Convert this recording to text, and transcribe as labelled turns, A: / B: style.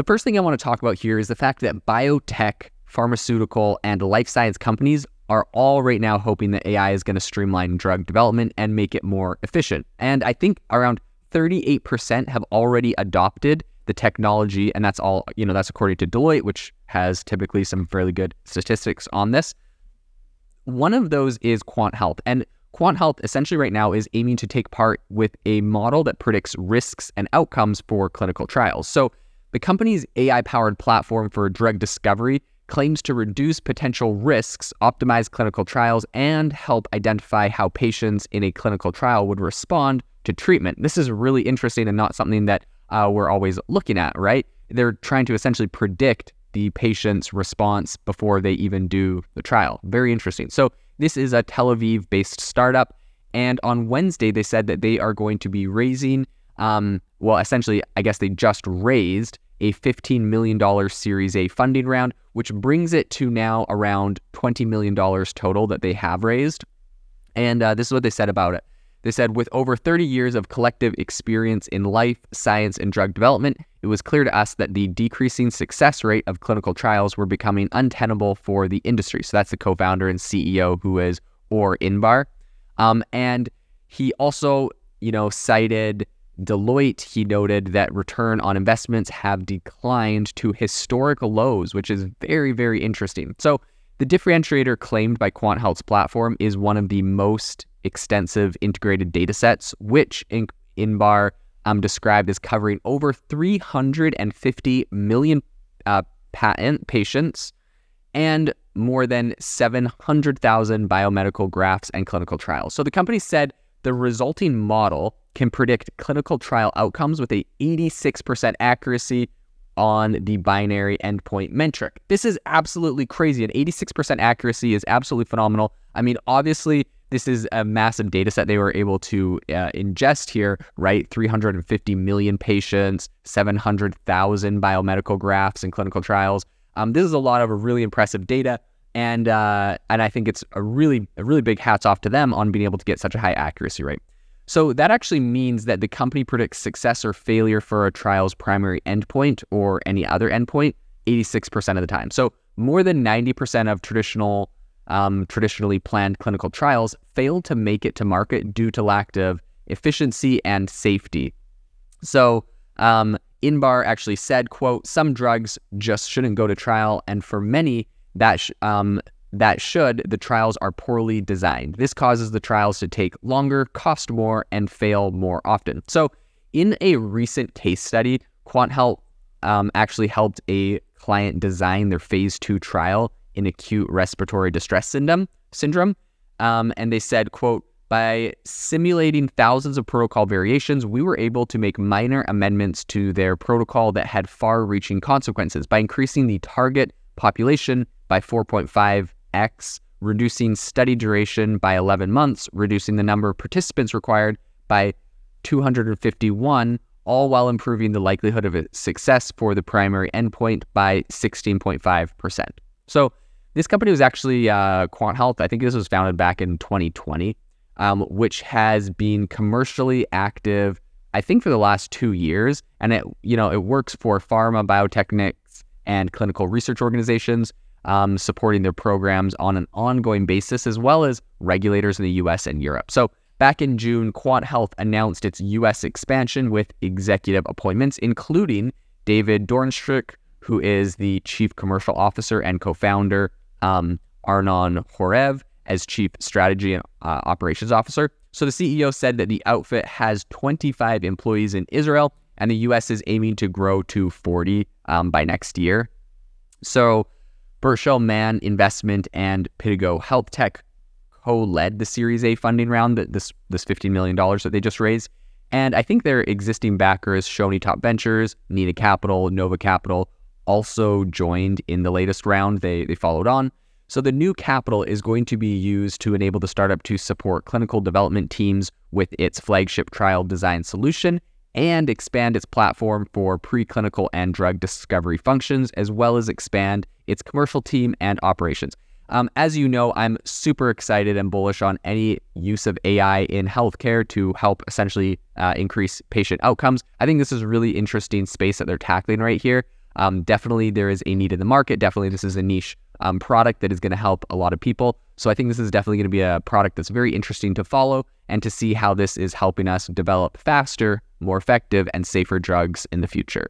A: The first thing I want to talk about here is the fact that biotech, pharmaceutical, and life science companies are all right now hoping that AI is going to streamline drug development and make it more efficient. And I think around 38% have already adopted the technology. And that's all, you know, that's according to Deloitte, which has typically some fairly good statistics on this. One of those is QuantHealth. And QuantHealth essentially right now is aiming to take part with a model that predicts risks and outcomes for clinical trials. So the company's AI powered platform for drug discovery claims to reduce potential risks, optimize clinical trials, and help identify how patients in a clinical trial would respond to treatment. This is really interesting and not something that uh, we're always looking at, right? They're trying to essentially predict the patient's response before they even do the trial. Very interesting. So, this is a Tel Aviv based startup. And on Wednesday, they said that they are going to be raising, um, well, essentially, I guess they just raised a $15 million Series A funding round, which brings it to now around $20 million total that they have raised. And uh, this is what they said about it. They said, with over 30 years of collective experience in life, science, and drug development, it was clear to us that the decreasing success rate of clinical trials were becoming untenable for the industry. So that's the co founder and CEO who is Orr Inbar. Um, and he also, you know, cited Deloitte. He noted that return on investments have declined to historical lows, which is very, very interesting. So the differentiator claimed by QuantHealth's platform is one of the most extensive integrated data sets, which in, Inbar um, described as covering over 350 million uh, patent patients and more than 700,000 biomedical graphs and clinical trials. So the company said the resulting model can predict clinical trial outcomes with a 86% accuracy on the binary endpoint metric. This is absolutely crazy. An 86% accuracy is absolutely phenomenal. I mean, obviously, this is a massive data set they were able to uh, ingest here, right? 350 million patients, 700,000 biomedical graphs and clinical trials. Um, this is a lot of really impressive data, and uh, and I think it's a really a really big hats off to them on being able to get such a high accuracy rate. So that actually means that the company predicts success or failure for a trial's primary endpoint or any other endpoint 86% of the time. So more than 90% of traditional um, traditionally planned clinical trials fail to make it to market due to lack of efficiency and safety. So um, Inbar actually said, "quote Some drugs just shouldn't go to trial, and for many that sh- um, that should the trials are poorly designed. This causes the trials to take longer, cost more, and fail more often." So, in a recent case study, QuantHealth um, actually helped a client design their phase two trial in acute respiratory distress syndrome syndrome. Um, and they said, quote, by simulating thousands of protocol variations, we were able to make minor amendments to their protocol that had far reaching consequences by increasing the target population by 4.5x, reducing study duration by 11 months, reducing the number of participants required by 251, all while improving the likelihood of success for the primary endpoint by 16.5%. So this company was actually uh, QuantHealth. I think this was founded back in 2020, um, which has been commercially active, I think, for the last two years. And it, you know, it works for pharma, biotechnics, and clinical research organizations, um, supporting their programs on an ongoing basis, as well as regulators in the U.S. and Europe. So back in June, QuantHealth announced its U.S. expansion with executive appointments, including David Dornstruck, who is the chief commercial officer and co-founder, um, Arnon Horev as chief strategy and uh, operations officer. So the CEO said that the outfit has 25 employees in Israel, and the U.S. is aiming to grow to 40 um, by next year. So Berkshire Mann Investment and Pitango Health Tech co-led the Series A funding round, this this $15 million that they just raised. And I think their existing backers, Shoney Top Ventures, Nina Capital, Nova Capital, also joined in the latest round. They, they followed on. So the new capital is going to be used to enable the startup to support clinical development teams with its flagship trial design solution and expand its platform for preclinical and drug discovery functions, as well as expand its commercial team and operations. Um, as you know, I'm super excited and bullish on any use of AI in healthcare to help essentially uh, increase patient outcomes. I think this is a really interesting space that they're tackling right here. Um, definitely, there is a need in the market. Definitely, this is a niche um, product that is going to help a lot of people. So I think this is definitely going to be a product that's very interesting to follow and to see how this is helping us develop faster, more effective, and safer drugs in the future.